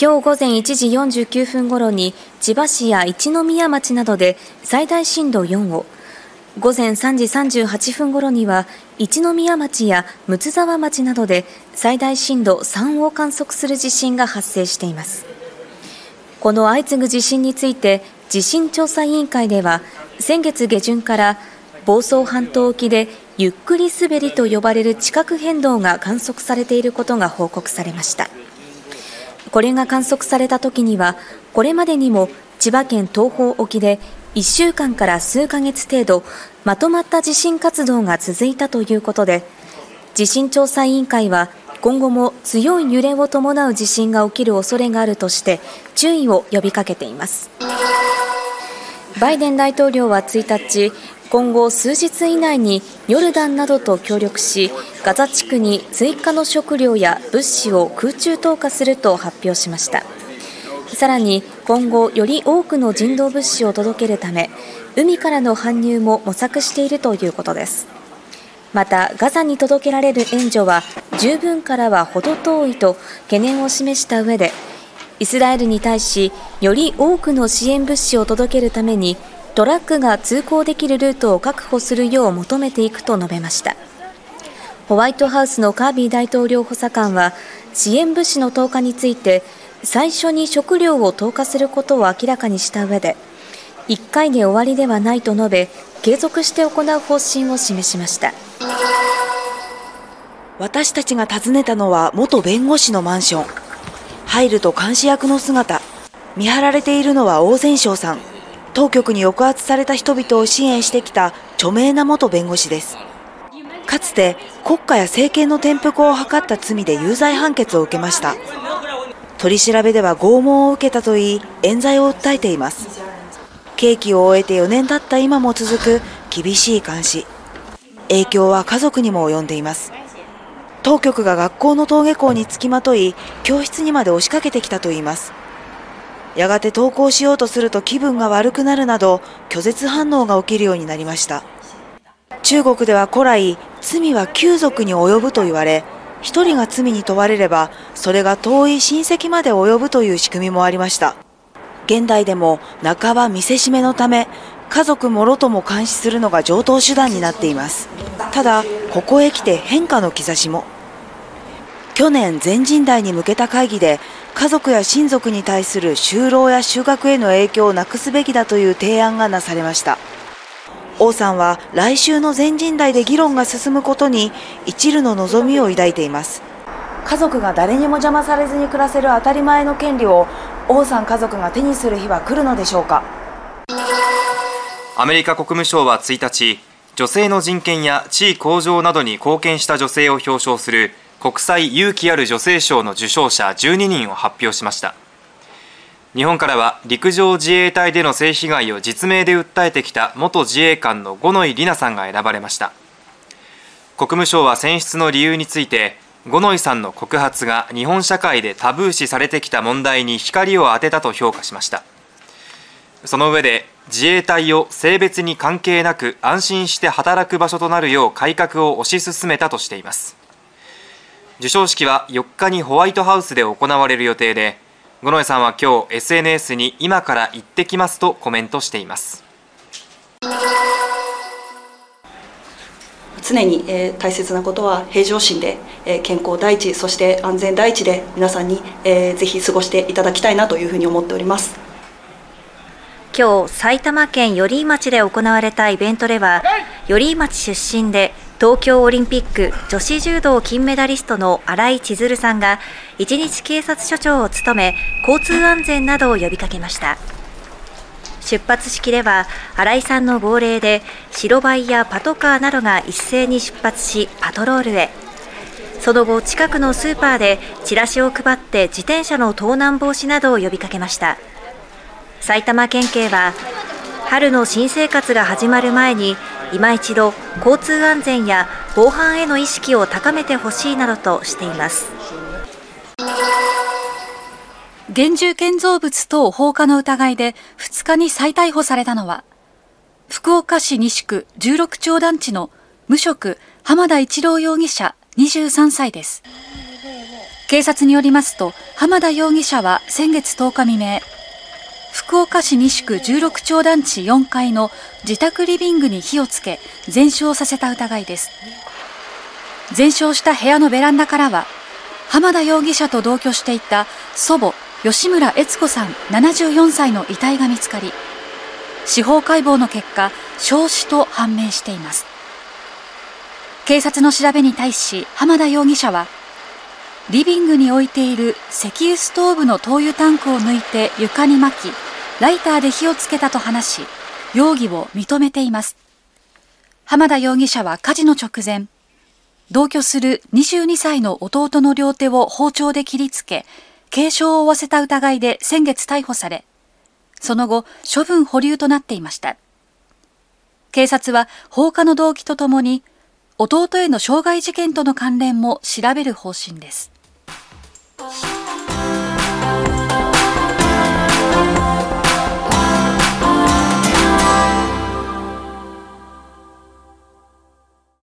今日午前1時49分頃に千葉市や一宮町などで最大震度4を、午前3時38分頃には一宮町や睦沢町などで最大震度3を観測する地震が発生しています。この相次ぐ地震について地震調査委員会では先月下旬から房総半島沖でゆっくり滑りと呼ばれる地殻変動が観測されていることが報告されました。これが観測された時には、これまでにも千葉県東方沖で1週間から数ヶ月程度、まとまった地震活動が続いたということで、地震調査委員会は今後も強い揺れを伴う地震が起きる恐れがあるとして注意を呼びかけています。バイデン大統領は1日、今後数日以内にヨルダンなどと協力し、ガザ地区に追加の食料や物資を空中投下すると発表しました。さらに今後より多くの人道物資を届けるため、海からの搬入も模索しているということです。また、ガザに届けられる援助は十分からは程遠いと懸念を示した上で、イスラエルに対し、より多くの支援物資を届けるために、トラックが通行できるルートを確保するよう求めていくと述べました。ホワイトハウスのカービー大統領補佐官は、支援物資の投下について、最初に食料を投下することを明らかにした上で、1回で終わりではないと述べ、継続して行う方針を示しました。私たちが訪ねたのは元弁護士のマンション。入ると監視役の姿。見張られているのは大善章さん。当局に抑圧された人々を支援してきた著名な元弁護士です。かつて国家や政権の転覆を図った罪で有罪判決を受けました。取り調べでは拷問を受けたといい、冤罪を訴えています。刑期を終えて4年経った今も続く厳しい監視。影響は家族にも及んでいます。当局が学校の登下校につきまとい、教室にまで押しかけてきたといいます。やがて登校しようとすると気分が悪くなるなど、拒絶反応が起きるようになりました。中国では古来、罪は旧族に及ぶと言われ、一人が罪に問われれば、それが遠い親戚まで及ぶという仕組みもありました。現代でも半ば見せしめのため、家族もろとも監視するのが常套手段になっています。ただ、ここへ来て変化の兆しも。去年全人代に向けた会議で家族や親族に対する就労や就学への影響をなくすべきだという提案がなされました。王さんは来週の全人代で議論が進むことに一縷の望みを抱いています。家族が誰にも邪魔されずに暮らせる当たり前の権利を王さん家族が手にする日は来るのでしょうか。アメリカ国務省は1日女性の人権や地位向上などに貢献した女性を表彰する国際勇気ある女性賞の受賞者12人を発表しました。日本からは陸上自衛隊での性被害を実名で訴えてきた元自衛官の五ノ井里奈さんが選ばれました。国務省は選出の理由について五ノ井さんの告発が日本社会でタブー視されてきた問題に光を当てたと評価しました。その上で自衛隊を性別に関係なく安心して働く場所となるよう改革を推し進めたとしています。授賞式は4日にホワイトハウスで行われる予定で五ノ井さんは今日 SNS に今から行ってきますとコメントしています。常に、えー、大切なことは平常心で、えー、健康第一そして安全第一で皆さんに、えー、ぜひ過ごしていただきたいなというふうに思っております。今日埼玉県寄居町で行われたイベントでは寄居町出身で東京オリンピック女子柔道金メダリストの新井千鶴さんが一日警察署長を務め交通安全などを呼びかけました。出発式では新井さんの号令で白バイやパトカーなどが一斉に出発しパトロールへ。その後近くのスーパーでチラシを配って自転車の盗難防止などを呼びかけました。埼玉県警は春の新生活が始まる前に今一度交通安全や防犯への意識を高めてほしいなどとしています。現住建造物等放火の疑いで2日に再逮捕されたのは福岡市西区16丁団地の無職浜田一郎容疑者23歳です。警察によりますと浜田容疑者は先月10日未明福岡市西区16丁団地4階の自宅リビングに火をつけ全焼させた疑いです。全焼した部屋のベランダからは浜田容疑者と同居していた祖母吉村悦子さん74歳の遺体が見つかり司法解剖の結果焼死と判明しています。警察の調べに対し浜田容疑者はリビングに置いている石油ストーブの灯油タンクを抜いて床に巻きライターで火をつけたと話し容疑を認めています。浜田容疑者は火事の直前同居する22歳の弟の両手を包丁で切りつけ軽傷を負わせた疑いで先月逮捕されその後処分保留となっていました。警察は放火の動機とともに弟への傷害事件との関連も調べる方針です。